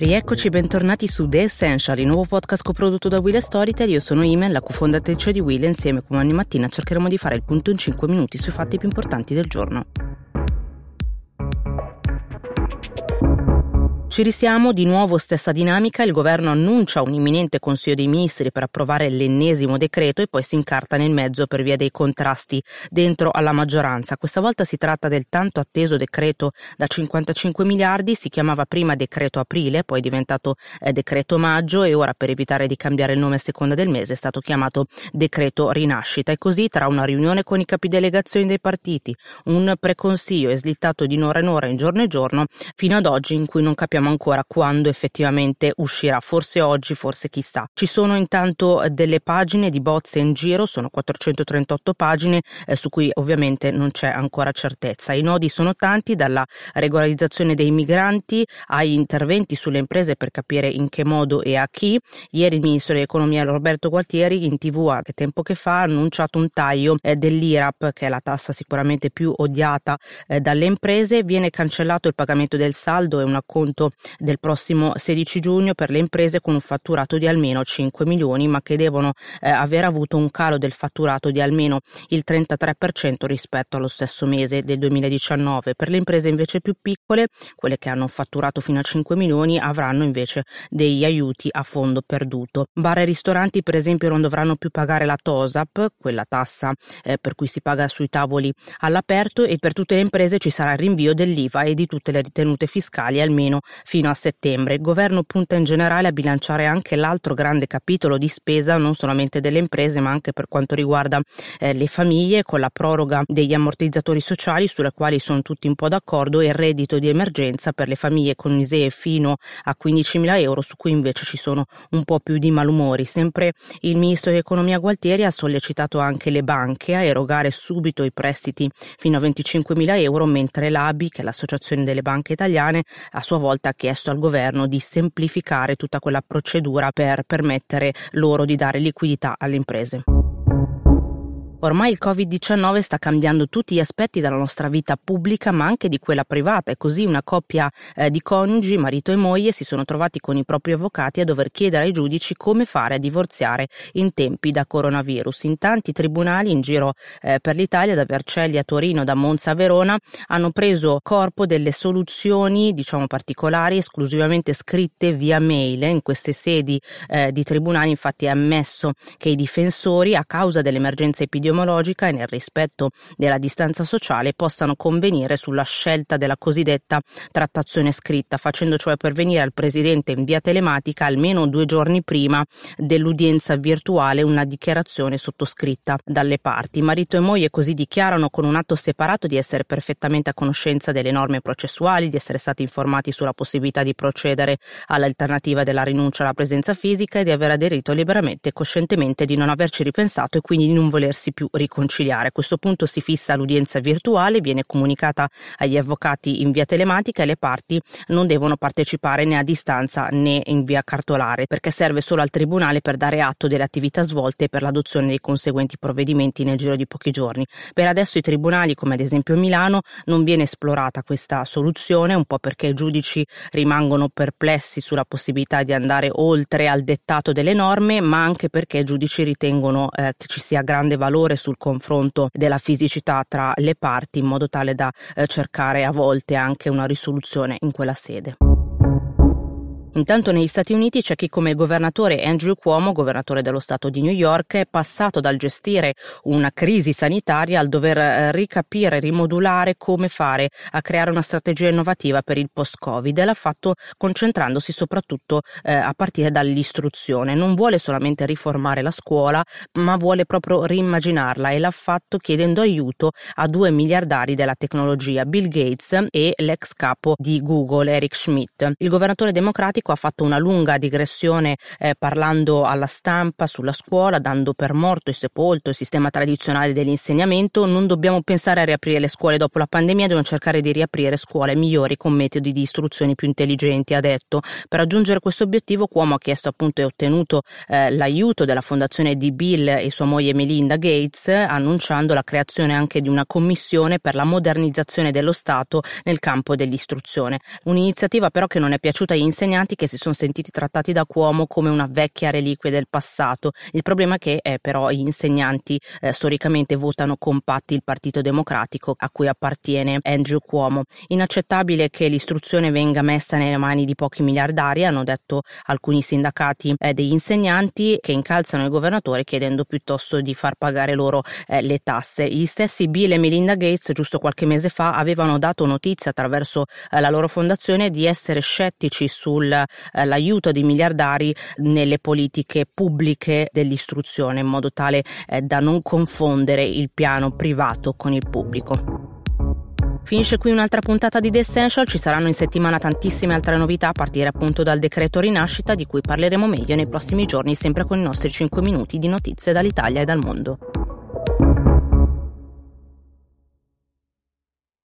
Rieccoci, bentornati su The Essential, il nuovo podcast coprodotto da Will Storytel. Io sono Imen, la cofondatrice di Will e insieme come ogni mattina cercheremo di fare il punto in 5 minuti sui fatti più importanti del giorno. Ci risiamo, di nuovo stessa dinamica, il governo annuncia un imminente Consiglio dei Ministri per approvare l'ennesimo decreto e poi si incarta nel mezzo per via dei contrasti dentro alla maggioranza. Questa volta si tratta del tanto atteso decreto da 55 miliardi, si chiamava prima decreto aprile, poi è diventato eh, decreto maggio e ora per evitare di cambiare il nome a seconda del mese è stato chiamato decreto rinascita e così tra una riunione con i capi delegazioni dei partiti, un preconsiglio e slittato di un'ora in ora in giorno e giorno fino ad oggi in cui non capiamo ancora quando effettivamente uscirà, forse oggi, forse chissà. Ci sono intanto eh, delle pagine di bozze in giro, sono 438 pagine eh, su cui ovviamente non c'è ancora certezza. I nodi sono tanti, dalla regolarizzazione dei migranti ai interventi sulle imprese per capire in che modo e a chi. Ieri il ministro dell'economia Roberto Gualtieri in tv a che tempo che fa ha annunciato un taglio eh, dell'IRAP, che è la tassa sicuramente più odiata eh, dalle imprese, viene cancellato il pagamento del saldo e un acconto del prossimo 16 giugno per le imprese con un fatturato di almeno 5 milioni ma che devono eh, aver avuto un calo del fatturato di almeno il 33% rispetto allo stesso mese del 2019. Per le imprese invece più piccole, quelle che hanno fatturato fino a 5 milioni, avranno invece degli aiuti a fondo perduto. Bar e ristoranti per esempio non dovranno più pagare la TOSAP, quella tassa eh, per cui si paga sui tavoli all'aperto e per tutte le imprese ci sarà il rinvio dell'IVA e di tutte le ritenute fiscali almeno fino a settembre. Il governo punta in generale a bilanciare anche l'altro grande capitolo di spesa, non solamente delle imprese, ma anche per quanto riguarda eh, le famiglie, con la proroga degli ammortizzatori sociali, sulle quali sono tutti un po' d'accordo, e il reddito di emergenza per le famiglie con ISEE fino a 15.000 euro, su cui invece ci sono un po' più di malumori. Sempre il ministro dell'economia Gualtieri ha sollecitato anche le banche a erogare subito i prestiti fino a 25.000 euro, mentre l'ABI, che è l'Associazione delle Banche Italiane, a sua volta chiesto al governo di semplificare tutta quella procedura per permettere loro di dare liquidità alle imprese. Ormai il Covid-19 sta cambiando tutti gli aspetti della nostra vita pubblica ma anche di quella privata e così una coppia eh, di coniugi, marito e moglie, si sono trovati con i propri avvocati a dover chiedere ai giudici come fare a divorziare in tempi da coronavirus. In tanti tribunali in giro eh, per l'Italia, da Vercelli a Torino, da Monza a Verona, hanno preso corpo delle soluzioni, diciamo particolari, esclusivamente scritte via mail. In queste sedi eh, di tribunali infatti è ammesso che i difensori, a causa dell'emergenza epidemiologica, epidemiologica e nel rispetto della distanza sociale possano convenire sulla scelta della cosiddetta trattazione scritta, facendo cioè pervenire al Presidente in via telematica almeno due giorni prima dell'udienza virtuale una dichiarazione sottoscritta dalle parti. Marito e moglie così dichiarano con un atto separato di essere perfettamente a conoscenza delle norme processuali, di essere stati informati sulla possibilità di procedere all'alternativa della rinuncia alla presenza fisica e di aver aderito liberamente e coscientemente di non averci ripensato e quindi di non volersi più riconciliare. A questo punto si fissa l'udienza virtuale, viene comunicata agli avvocati in via telematica e le parti non devono partecipare né a distanza né in via cartolare perché serve solo al tribunale per dare atto delle attività svolte e per l'adozione dei conseguenti provvedimenti nel giro di pochi giorni. Per adesso i tribunali, come ad esempio Milano, non viene esplorata questa soluzione, un po' perché i giudici rimangono perplessi sulla possibilità di andare oltre al dettato delle norme, ma anche perché i giudici ritengono eh, che ci sia grande valore maggiore sul confronto della fisicità tra le parti in modo tale da eh, cercare a volte anche una risoluzione in quella sede. Intanto negli Stati Uniti c'è chi come il governatore Andrew Cuomo, governatore dello Stato di New York, è passato dal gestire una crisi sanitaria al dover eh, ricapire, rimodulare come fare a creare una strategia innovativa per il post-Covid e l'ha fatto concentrandosi soprattutto eh, a partire dall'istruzione. Non vuole solamente riformare la scuola, ma vuole proprio rimmaginarla e l'ha fatto chiedendo aiuto a due miliardari della tecnologia, Bill Gates e l'ex capo di Google, Eric Schmidt. Il governatore democratico Democratico ha fatto una lunga digressione eh, parlando alla stampa sulla scuola, dando per morto e sepolto il sistema tradizionale dell'insegnamento. Non dobbiamo pensare a riaprire le scuole dopo la pandemia, dobbiamo cercare di riaprire scuole migliori con metodi di istruzione più intelligenti, ha detto. Per raggiungere questo obiettivo Cuomo ha chiesto appunto e ottenuto eh, l'aiuto della fondazione di Bill e sua moglie Melinda Gates, annunciando la creazione anche di una commissione per la modernizzazione dello Stato nel campo dell'istruzione. Un'iniziativa però che non è piaciuta agli insegnanti insegnanti che si sono sentiti trattati da Cuomo come una vecchia reliquia del passato. Il problema è che eh, però gli insegnanti eh, storicamente votano compatti il Partito Democratico a cui appartiene Andrew Cuomo. Inaccettabile che l'istruzione venga messa nelle mani di pochi miliardari, hanno detto alcuni sindacati eh, degli insegnanti che incalzano il governatore chiedendo piuttosto di far pagare loro eh, le tasse. Gli stessi Bill e Melinda Gates giusto qualche mese fa avevano dato notizia attraverso eh, la loro fondazione di essere scettici sull'aiuto eh, di miliardari nelle politiche pubbliche dell'istruzione in modo tale eh, da non confondere il piano privato con il pubblico. Finisce qui un'altra puntata di The Essential, ci saranno in settimana tantissime altre novità a partire appunto dal decreto rinascita di cui parleremo meglio nei prossimi giorni sempre con i nostri 5 minuti di notizie dall'Italia e dal mondo.